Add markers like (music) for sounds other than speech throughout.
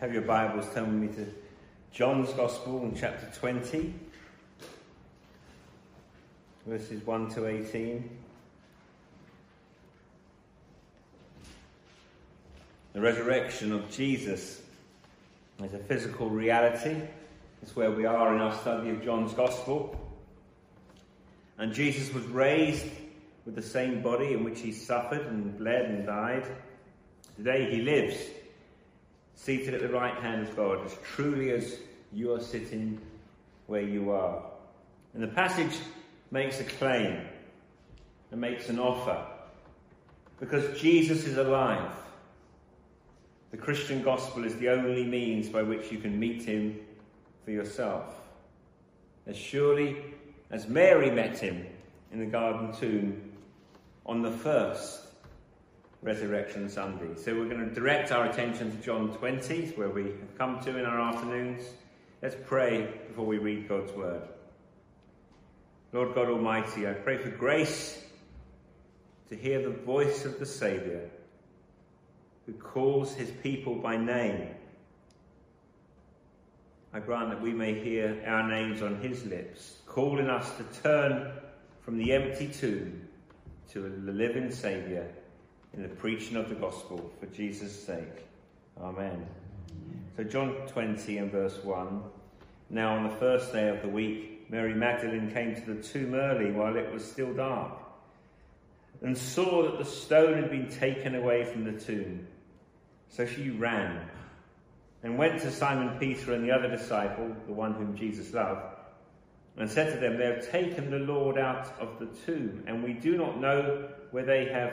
have your Bibles, turn with me to John's Gospel in chapter 20, verses 1 to 18. The resurrection of Jesus is a physical reality. It's where we are in our study of John's Gospel. And Jesus was raised with the same body in which he suffered and bled and died. Today he lives seated at the right hand of God, as truly as you are sitting where you are. And the passage makes a claim and makes an offer because Jesus is alive. The Christian gospel is the only means by which you can meet him for yourself. As surely as Mary met him in the garden tomb on the first Resurrection Sunday. So we're going to direct our attention to John 20, where we have come to in our afternoons. Let's pray before we read God's word. Lord God Almighty, I pray for grace to hear the voice of the Saviour who calls his people by name. I grant that we may hear our names on his lips, calling us to turn from the empty tomb to the living Saviour in the preaching of the gospel for Jesus' sake. Amen. So, John 20 and verse 1. Now, on the first day of the week, Mary Magdalene came to the tomb early while it was still dark and saw that the stone had been taken away from the tomb. So she ran and went to Simon Peter and the other disciple, the one whom Jesus loved, and said to them, They have taken the Lord out of the tomb, and we do not know where they have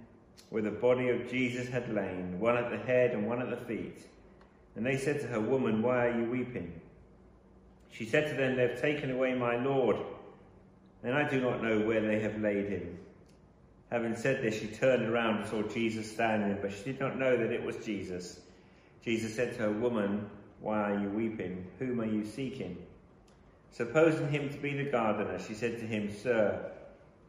where the body of Jesus had lain, one at the head and one at the feet. And they said to her, Woman, why are you weeping? She said to them, They have taken away my Lord, and I do not know where they have laid him. Having said this, she turned around and saw Jesus standing, but she did not know that it was Jesus. Jesus said to her, Woman, why are you weeping? Whom are you seeking? Supposing him to be the gardener, she said to him, Sir,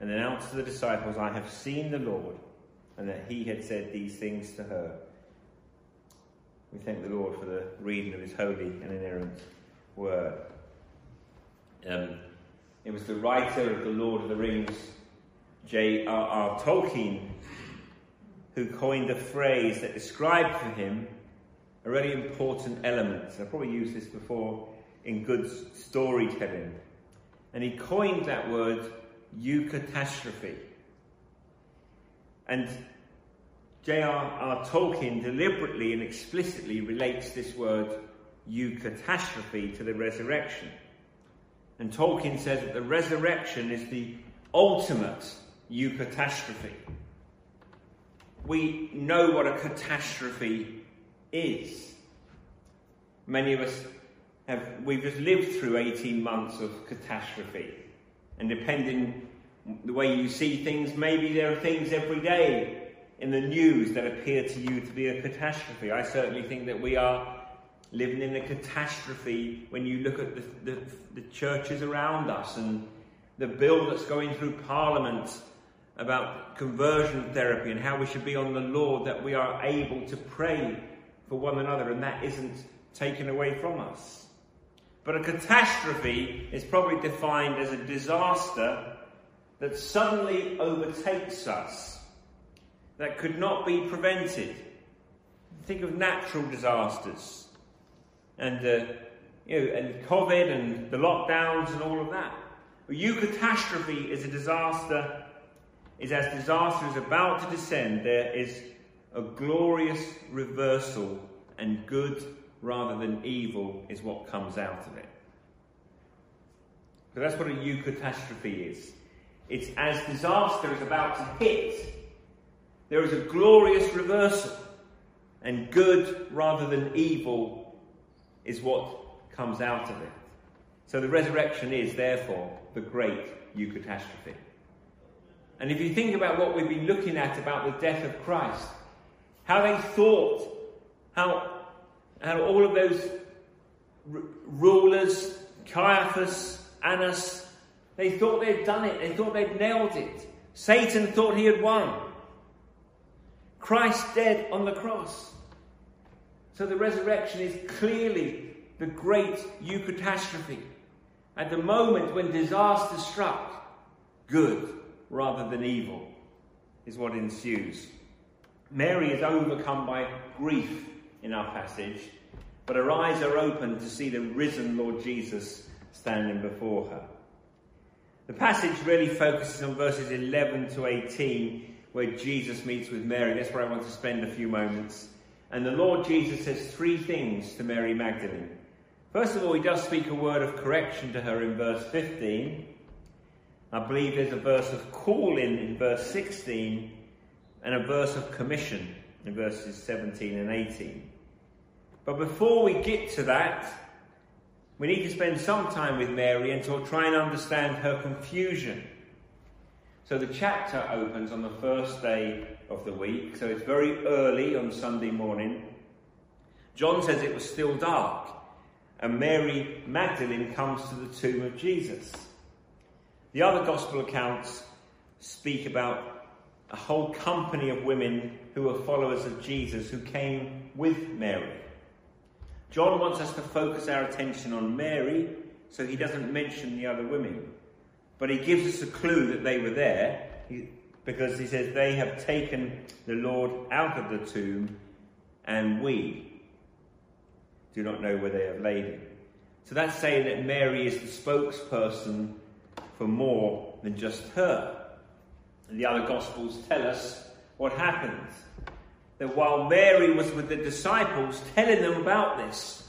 and announced to the disciples, I have seen the Lord, and that he had said these things to her. We thank the Lord for the reading of his holy and inerrant word. Um, it was the writer of The Lord of the Rings, J.R.R. Tolkien, who coined a phrase that described for him a really important element. I've probably used this before in good storytelling. And he coined that word eucatastrophe. And J.R.R. Tolkien deliberately and explicitly relates this word eucatastrophe to the resurrection. And Tolkien says that the resurrection is the ultimate eucatastrophe. We know what a catastrophe is. Many of us have, we've just lived through 18 months of catastrophe. And depending the way you see things, maybe there are things every day in the news that appear to you to be a catastrophe. I certainly think that we are living in a catastrophe when you look at the, the, the churches around us and the bill that's going through Parliament about conversion therapy and how we should be on the Lord, that we are able to pray for one another, and that isn't taken away from us. But a catastrophe is probably defined as a disaster that suddenly overtakes us, that could not be prevented. Think of natural disasters, and uh, you know, and COVID and the lockdowns and all of that. A eucatastrophe is a disaster, is as disaster is about to descend, there is a glorious reversal, and good rather than evil is what comes out of it. So that's what a eucatastrophe is. It's as disaster is about to hit, there is a glorious reversal, and good rather than evil is what comes out of it. So the resurrection is, therefore, the great eucatastrophe. And if you think about what we've been looking at about the death of Christ, how they thought, how, how all of those r- rulers, Caiaphas, Annas, they thought they'd done it, they thought they'd nailed it. Satan thought he had won. Christ dead on the cross. So the resurrection is clearly the great eucatastrophe. At the moment when disaster struck, good rather than evil is what ensues. Mary is overcome by grief in our passage, but her eyes are open to see the risen Lord Jesus standing before her. The passage really focuses on verses 11 to 18, where Jesus meets with Mary. That's where I want to spend a few moments. And the Lord Jesus says three things to Mary Magdalene. First of all, he does speak a word of correction to her in verse 15. I believe there's a verse of calling in verse 16 and a verse of commission in verses 17 and 18. But before we get to that, we need to spend some time with Mary and to try and understand her confusion. So the chapter opens on the first day of the week, so it's very early on Sunday morning. John says it was still dark and Mary Magdalene comes to the tomb of Jesus. The other gospel accounts speak about a whole company of women who were followers of Jesus who came with Mary. John wants us to focus our attention on Mary, so he doesn't mention the other women. But he gives us a clue that they were there because he says, They have taken the Lord out of the tomb, and we, do not know where they have laid him. So that's saying that Mary is the spokesperson for more than just her. And the other Gospels tell us what happened. That while Mary was with the disciples telling them about this,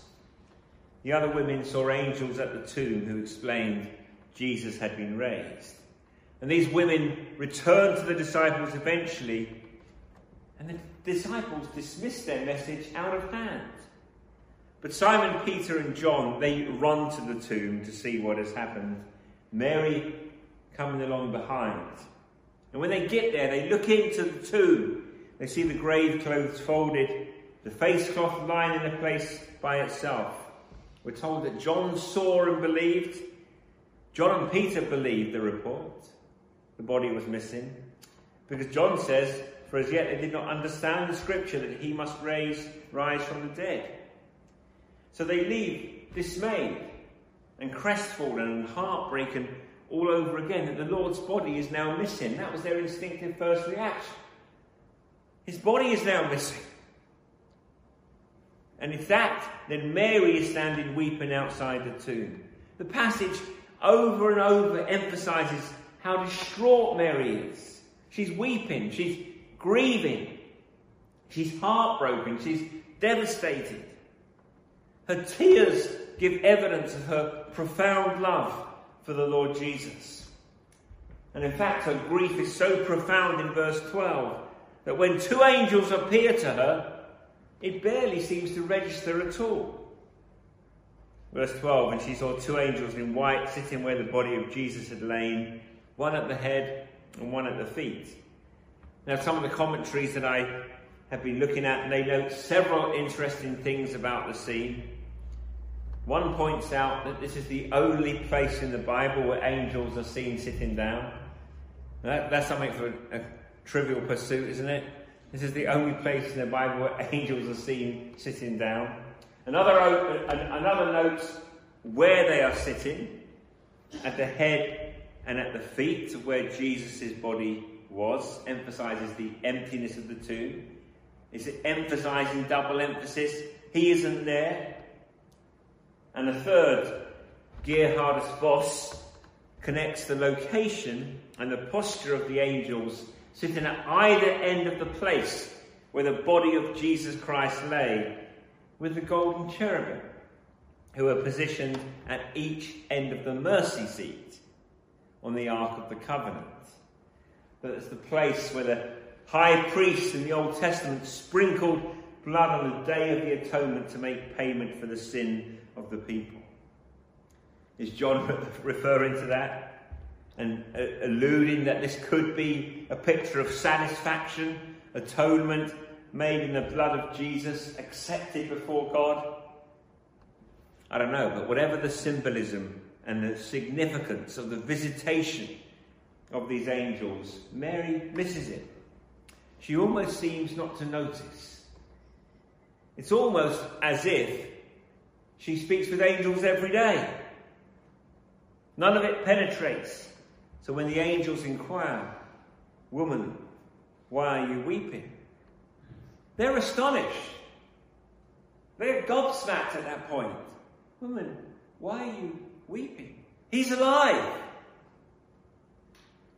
the other women saw angels at the tomb who explained Jesus had been raised. And these women returned to the disciples eventually, and the disciples dismissed their message out of hand. But Simon, Peter, and John, they run to the tomb to see what has happened. Mary coming along behind. And when they get there, they look into the tomb. They see the grave clothes folded, the face cloth lying in a place by itself. We're told that John saw and believed. John and Peter believed the report. The body was missing. Because John says, For as yet they did not understand the scripture that he must raise, rise from the dead. So they leave dismayed and crestfallen and heartbroken all over again that the Lord's body is now missing. That was their instinctive first reaction. His body is now missing. And if that, then Mary is standing weeping outside the tomb. The passage over and over emphasizes how distraught Mary is. She's weeping, she's grieving, she's heartbroken, she's devastated. Her tears give evidence of her profound love for the Lord Jesus. And in fact, her grief is so profound in verse 12 that when two angels appear to her, it barely seems to register at all. Verse 12, and she saw two angels in white sitting where the body of Jesus had lain, one at the head and one at the feet. Now, some of the commentaries that I have been looking at, they note several interesting things about the scene. One points out that this is the only place in the Bible where angels are seen sitting down. That, that's something for a trivial pursuit, isn't it? This is the only place in the Bible where (laughs) angels are seen sitting down. Another, another notes where they are sitting at the head and at the feet of where Jesus' body was, emphasizes the emptiness of the tomb. Is it emphasizing double emphasis? He isn't there. And the third, Geerhardus Vos connects the location and the posture of the angels sitting at either end of the place where the body of Jesus Christ lay with the golden cherubim who are positioned at each end of the mercy seat on the Ark of the Covenant. That's the place where the high priest in the Old Testament sprinkled blood on the day of the atonement to make payment for the sin of the people. Is John (laughs) referring to that and uh, alluding that this could be a picture of satisfaction, atonement made in the blood of Jesus, accepted before God? I don't know, but whatever the symbolism and the significance of the visitation of these angels, Mary misses it. She almost seems not to notice. It's almost as if she speaks with angels every day. None of it penetrates. So when the angels inquire, Woman, why are you weeping? They're astonished. They're gobsmacked at that point. Woman, why are you weeping? He's alive.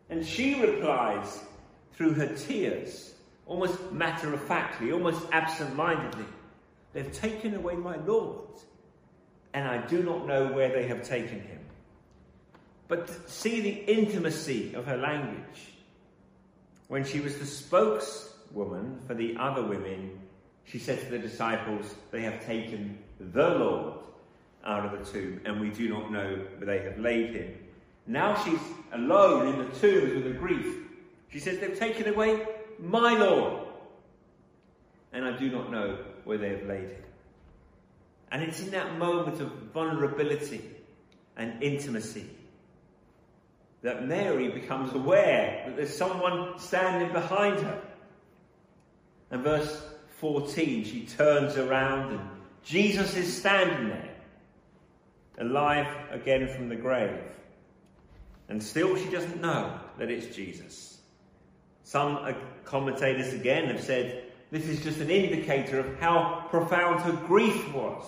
And she replies through her tears, almost matter of factly, almost absent mindedly, They've taken away my Lord, and I do not know where they have taken him. But see the intimacy of her language. When she was the spokeswoman for the other women, she said to the disciples, They have taken the Lord out of the tomb, and we do not know where they have laid him. Now she's alone in the tomb with the grief. She says, They've taken away my Lord, and I do not know where they have laid him. And it's in that moment of vulnerability and intimacy that Mary becomes aware that there's someone standing behind her. And verse 14, she turns around and Jesus is standing there alive again from the grave. And still she doesn't know that it's Jesus. Some uh, commentators again have said this is just an indicator of how profound her grief was.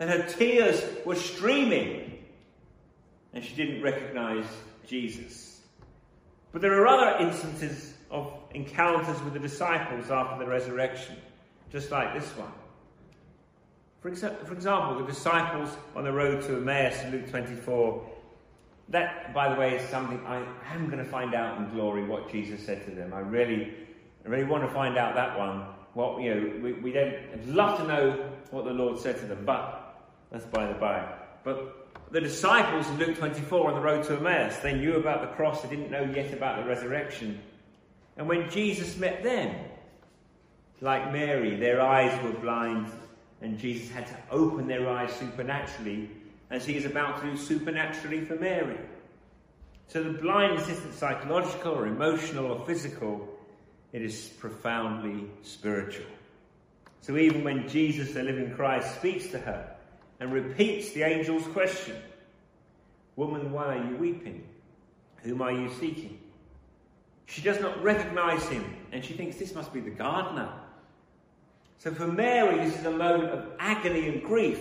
That her tears were streaming and she didn't recognize Jesus. But there are other instances of encounters with the disciples after the resurrection, just like this one. For, for example, the disciples on the road to Emmaus in Luke 24. That, by the way, is something I am going to find out in glory what Jesus said to them. I really, I really want to find out that one. What you know, we, we don't. I'd love to know what the Lord said to them, but that's by the by. But the disciples in Luke 24 on the road to Emmaus, they knew about the cross, they didn't know yet about the resurrection. And when Jesus met them, like Mary, their eyes were blind and Jesus had to open their eyes supernaturally, as he is about to do supernaturally for Mary. So the blindness isn't psychological or emotional or physical, it is profoundly spiritual. So even when Jesus, the living Christ, speaks to her and repeats the angel's question, Woman, why are you weeping? Whom are you seeking? She does not recognize him, and she thinks this must be the gardener. So for Mary, this is a moment of agony and grief.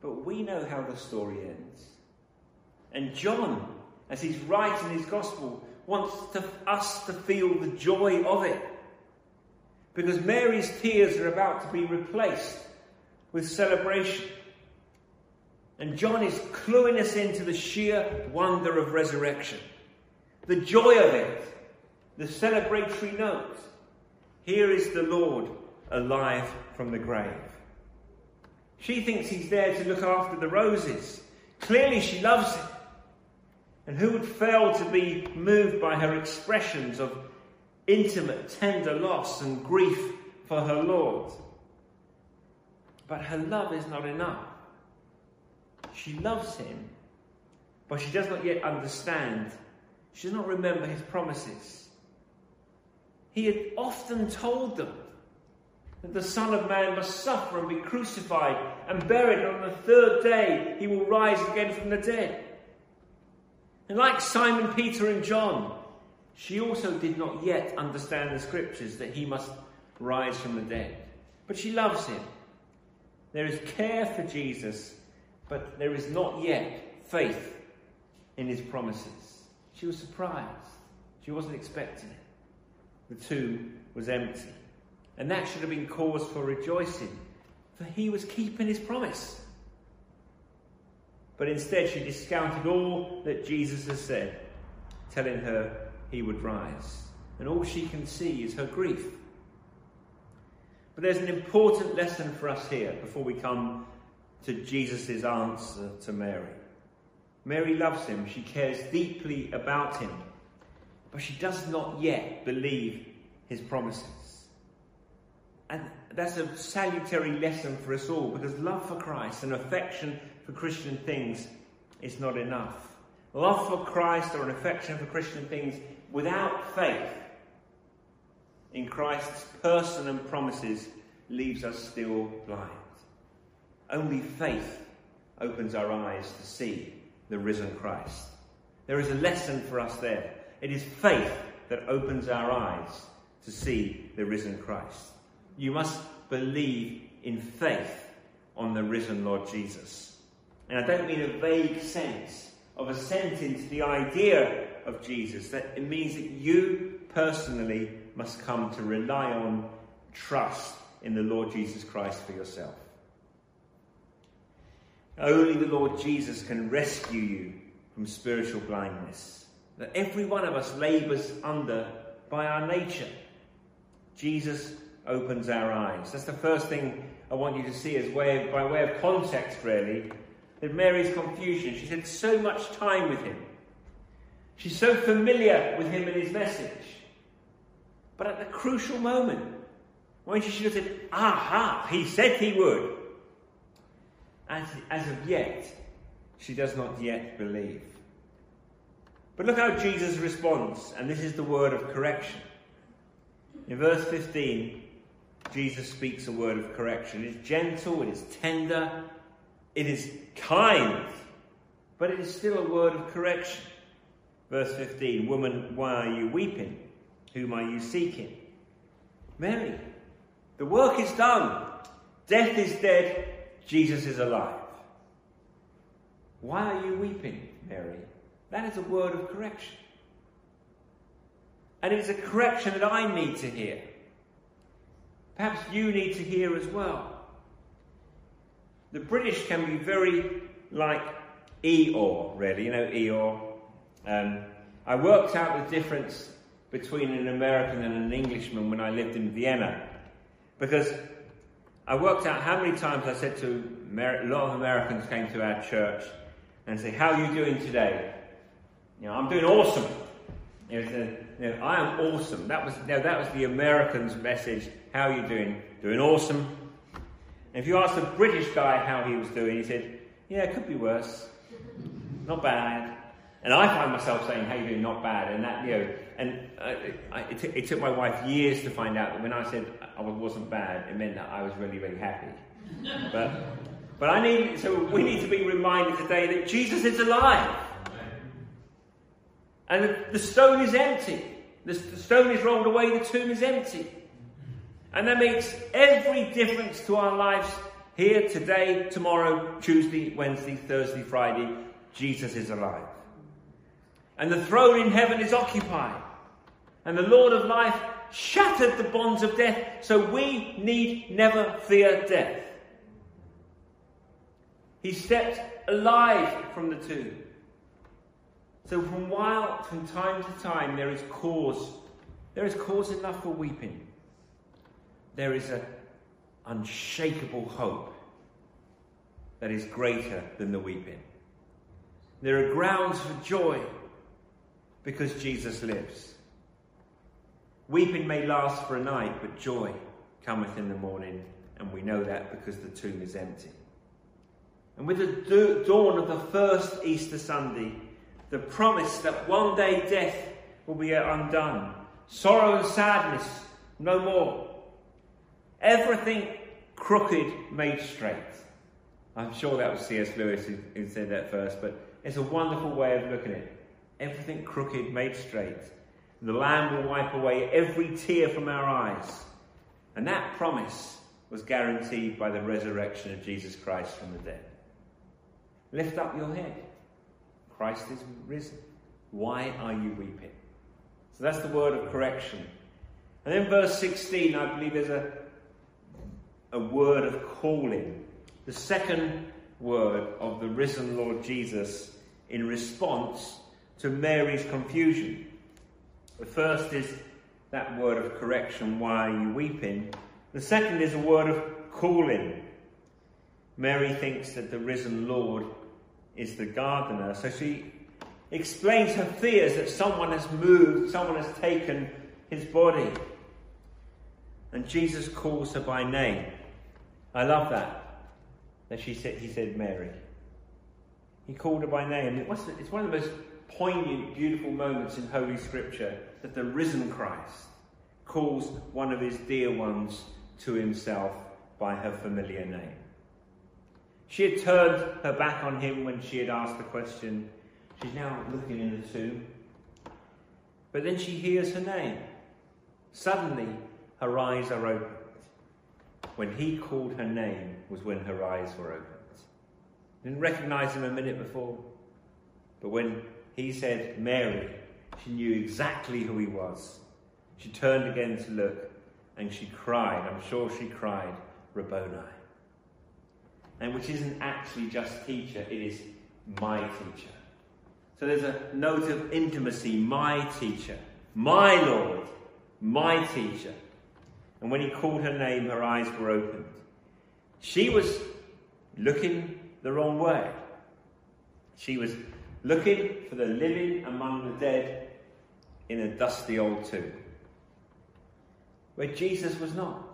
But we know how the story ends. And John, as he's writing his gospel, wants to, us to feel the joy of it. Because Mary's tears are about to be replaced with celebration. And John is cluing us into the sheer wonder of resurrection, the joy of it, the celebratory note. Here is the Lord alive from the grave. She thinks he's there to look after the roses. Clearly, she loves him. And who would fail to be moved by her expressions of intimate, tender loss and grief for her Lord. But her love is not enough. She loves him, but she does not yet understand. She does not remember his promises. He had often told them that the Son of Man must suffer and be crucified and buried, and on the third day he will rise again from the dead. And like Simon, Peter, and John, she also did not yet understand the scriptures that he must rise from the dead. But she loves him. There is care for Jesus, but there is not yet faith in his promises. She was surprised. She wasn't expecting it. The tomb was empty. And that should have been cause for rejoicing, for he was keeping his promise. But instead, she discounted all that Jesus has said, telling her he would rise. And all she can see is her grief. But there's an important lesson for us here before we come to Jesus' answer to Mary. Mary loves him, she cares deeply about him, but she does not yet believe his promises. And that's a salutary lesson for us all because love for Christ and affection for Christian things is not enough. Love for Christ or an affection for Christian things without faith in Christ's person and promises leaves us still blind. Only faith opens our eyes to see the risen Christ. There is a lesson for us there. It is faith that opens our eyes to see the risen Christ. You must believe in faith on the risen Lord Jesus. And I don't mean a vague sense of assent into the idea of Jesus, that it means that you personally must come to rely on, trust in the Lord Jesus Christ for yourself. Only the Lord Jesus can rescue you from spiritual blindness that every one of us labours under by our nature. Jesus opens our eyes. That's the first thing I want you to see as way of, by way of context, really. That Mary's confusion. She's had so much time with him. She's so familiar with him and his message. But at the crucial moment, when she should have said, Aha, he said he would. As, as of yet, she does not yet believe. But look how Jesus responds, and this is the word of correction. In verse 15, Jesus speaks a word of correction. It is gentle, it is tender, it is kind, but it is still a word of correction. Verse 15 Woman, why are you weeping? Whom are you seeking? Mary, the work is done. Death is dead. Jesus is alive. Why are you weeping, Mary? That is a word of correction. And it is a correction that I need to hear. Perhaps you need to hear as well. The British can be very like Eeyore, really. You know Eeyore? Um, I worked out the difference between an American and an Englishman when I lived in Vienna. Because I worked out how many times I said to a lot of Americans came to our church and say, "How are you doing today?" You know, I'm doing awesome. You know, I am awesome. That was you know, that was the Americans' message. How are you doing? Doing awesome. And if you asked a British guy how he was doing, he said, "Yeah, it could be worse. Not bad." And I find myself saying, "How you doing? Not bad." And that you know, and uh, I, it, t- it took my wife years to find out that when I said I wasn't bad, it meant that I was really, really happy. (laughs) but, but I need, so we need to be reminded today that Jesus is alive. And the, the stone is empty. The, the stone is rolled away, the tomb is empty. And that makes every difference to our lives here, today, tomorrow, Tuesday, Wednesday, Thursday, Friday. Jesus is alive. And the throne in heaven is occupied. And the Lord of life shattered the bonds of death, so we need never fear death. He stepped alive from the tomb. So from while from time to time there is cause. There is cause enough for weeping. There is an unshakable hope that is greater than the weeping. There are grounds for joy because Jesus lives. Weeping may last for a night, but joy cometh in the morning, and we know that because the tomb is empty. And with the dawn of the first Easter Sunday, the promise that one day death will be undone, sorrow and sadness no more, everything crooked made straight. I'm sure that was C.S. Lewis who, who said that first, but it's a wonderful way of looking at it. Everything crooked made straight. The Lamb will wipe away every tear from our eyes. And that promise was guaranteed by the resurrection of Jesus Christ from the dead. Lift up your head. Christ is risen. Why are you weeping? So that's the word of correction. And then verse 16, I believe there's a, a word of calling. The second word of the risen Lord Jesus in response to Mary's confusion. The first is that word of correction, why are you weeping? The second is a word of calling. Mary thinks that the risen Lord is the gardener, so she explains her fears that someone has moved, someone has taken his body. And Jesus calls her by name. I love that. That she said, he said Mary. He called her by name. It's one of the most poignant, beautiful moments in Holy Scripture that the risen Christ calls one of his dear ones to himself by her familiar name. She had turned her back on him when she had asked the question. She's now looking in the tomb. But then she hears her name. Suddenly, her eyes are opened. When he called her name was when her eyes were opened. Didn't recognize him a minute before. But when he said Mary, she knew exactly who he was. She turned again to look and she cried, I'm sure she cried, Rabboni. And which isn't actually just teacher, it is my teacher. So there's a note of intimacy, my teacher, my Lord, my teacher. And when he called her name, her eyes were opened. She was looking the wrong way. She was looking for the living among the dead in a dusty old tomb, where Jesus was not.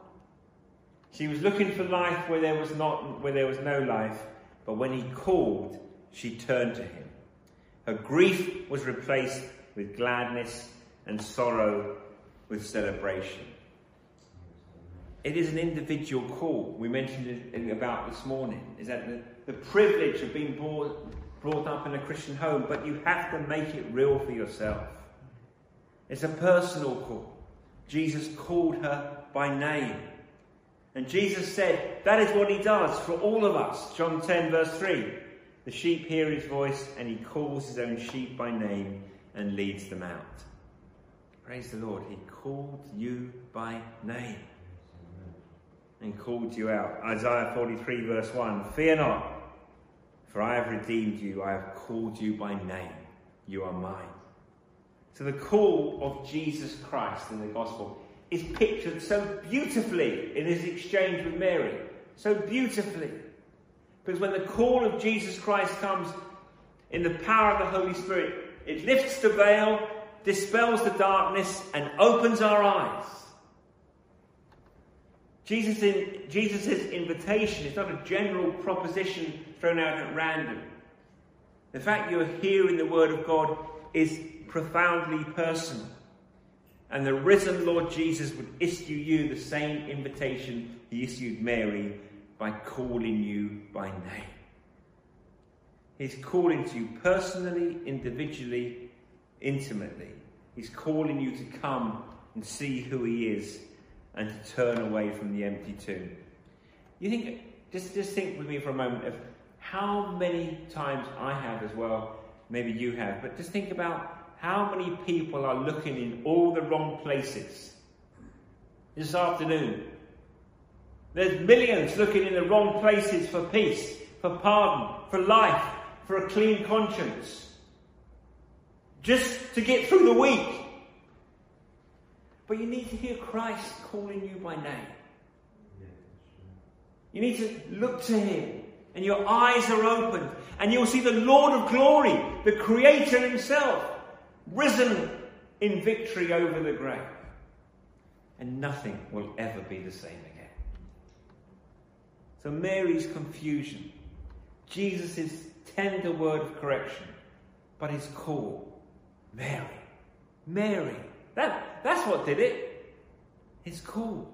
She was looking for life where there was not where there was no life, but when he called, she turned to him. Her grief was replaced with gladness and sorrow with celebration. It is an individual call. We mentioned it about this morning. Is that the, the privilege of being born, brought up in a Christian home, but you have to make it real for yourself. It's a personal call. Jesus called her by name. And Jesus said that is what he does for all of us. John 10, verse 3. The sheep hear his voice, and he calls his own sheep by name and leads them out. Praise the Lord. He called you by name and called you out. Isaiah 43, verse 1 Fear not, for I have redeemed you, I have called you by name. You are mine. So the call of Jesus Christ in the gospel is pictured so beautifully in his exchange with Mary. So beautifully. Because when the call of Jesus Christ comes in the power of the Holy Spirit, it lifts the veil, dispels the darkness, and opens our eyes. Jesus in, Jesus' invitation is not a general proposition thrown out at random. The fact you're hearing the Word of God is profoundly personal. And the risen Lord Jesus would issue you the same invitation he issued Mary by calling you by name. He's calling to you personally, individually, intimately. He's calling you to come and see who he is and to turn away from the empty tomb. You think, just, just think with me for a moment of how many times I have as well, maybe you have, but just think about how many people are looking in all the wrong places this afternoon. There's millions looking in the wrong places for peace, for pardon, for life, for a clean conscience. Just to get through the week. But you need to hear Christ calling you by name. You need to look to Him, and your eyes are opened, and you'll see the Lord of glory, the Creator Himself, risen in victory over the grave. and nothing will ever be the same again. So Mary's confusion, Jesus' tender word of correction, but his call, Mary, Mary. That, that's what did it. His call.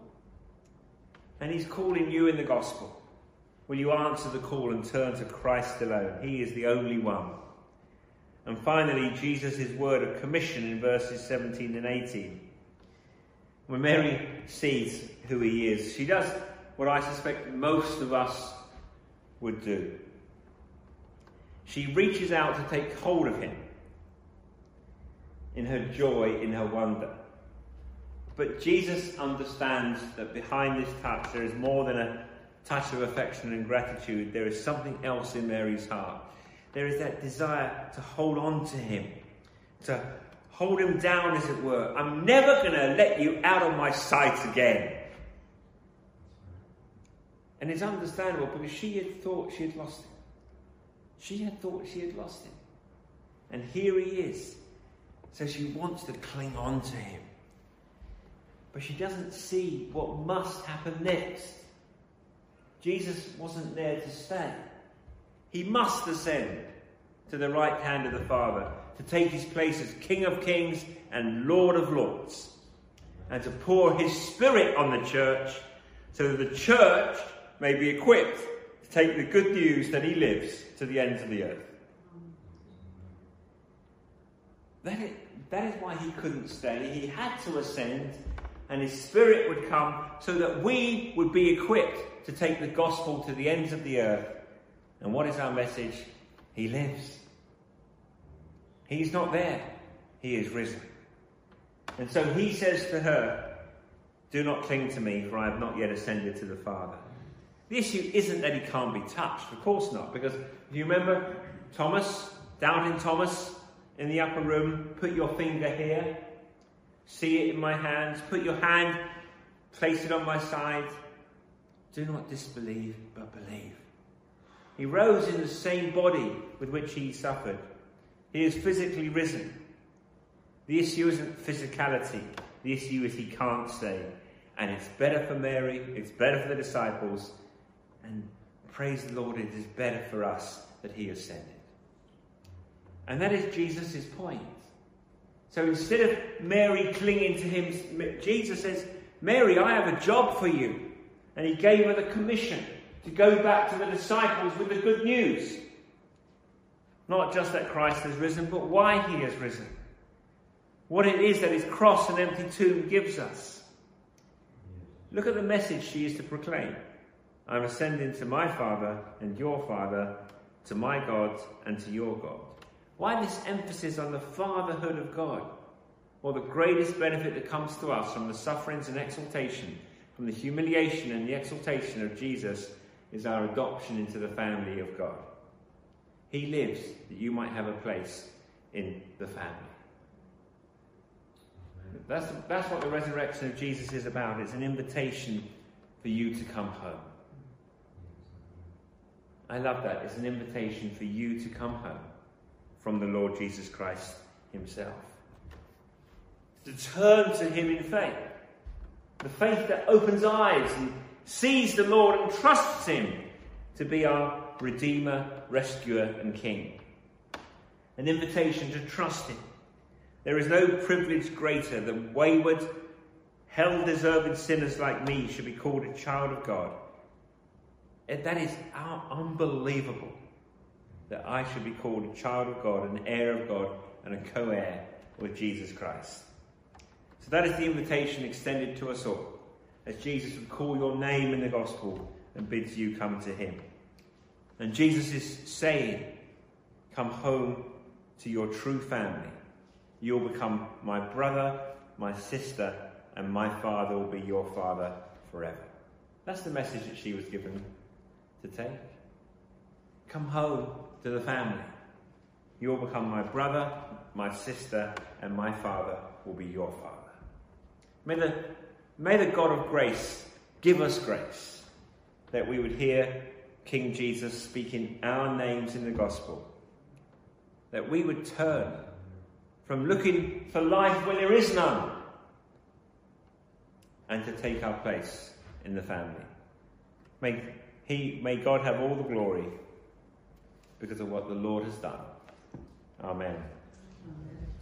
And he's calling you in the gospel. Will you answer the call and turn to Christ alone? He is the only one. And finally, Jesus' word of commission in verses 17 and 18. When Mary sees who he is, she does what I suspect most of us would do. She reaches out to take hold of him in her joy, in her wonder. But Jesus understands that behind this touch there is more than a touch of affection and gratitude. There is something else in Mary's heart. There is that desire to hold on to him, to hold him down, as it were. I'm never going to let you out of my sight again. And it's understandable because she had thought she had lost him. She had thought she had lost him. And here he is. So she wants to cling on to him. But she doesn't see what must happen next. Jesus wasn't there to stay. He must ascend to the right hand of the Father to take his place as King of Kings and Lord of Lords, and to pour his Spirit on the church so that the church may be equipped to take the good news that he lives to the ends of the earth. That is, that is why he couldn't stay. He had to ascend, and his Spirit would come so that we would be equipped to take the gospel to the ends of the earth and what is our message? He lives. He's not there. He is risen. And so he says to her, Do not cling to me, for I have not yet ascended to the Father. The issue isn't that he can't be touched, of course not, because if you remember Thomas, doubting Thomas in the upper room, put your finger here, see it in my hands, put your hand, place it on my side. Do not disbelieve, but believe. He rose in the same body with which he suffered. He is physically risen. The issue isn't physicality, the issue is he can't stay. And it's better for Mary, it's better for the disciples, and praise the Lord, it is better for us that he ascended. And that is Jesus' point. So instead of Mary clinging to him, Jesus says, Mary, I have a job for you. And he gave her the commission to go back to the disciples with the good news. Not just that Christ has risen, but why he has risen. What it is that his cross and empty tomb gives us. Look at the message she is to proclaim. I'm ascending to my Father and your Father, to my God and to your God. Why this emphasis on the fatherhood of God? Well, the greatest benefit that comes to us from the sufferings and exaltation, from the humiliation and the exaltation of Jesus is our adoption into the family of God. He lives that you might have a place in the family. That's, that's what the resurrection of Jesus is about. It's an invitation for you to come home. I love that. It's an invitation for you to come home from the Lord Jesus Christ Himself. To turn to Him in faith. The faith that opens eyes and sees the Lord and trusts Him to be our Redeemer, Rescuer, and King. An invitation to trust Him. There is no privilege greater than wayward, hell deserving sinners like me should be called a child of God. And That is unbelievable that I should be called a child of God, an heir of God, and a co heir with Jesus Christ. So that is the invitation extended to us all as Jesus would call your name in the gospel and bids you come to him. And Jesus is saying, Come home to your true family. You'll become my brother, my sister, and my father will be your father forever. That's the message that she was given to take. Come home to the family. You'll become my brother, my sister, and my father will be your father. May the May the God of grace give us grace that we would hear King Jesus speaking our names in the gospel, that we would turn from looking for life where there is none and to take our place in the family. May, he, may God have all the glory because of what the Lord has done. Amen. Amen.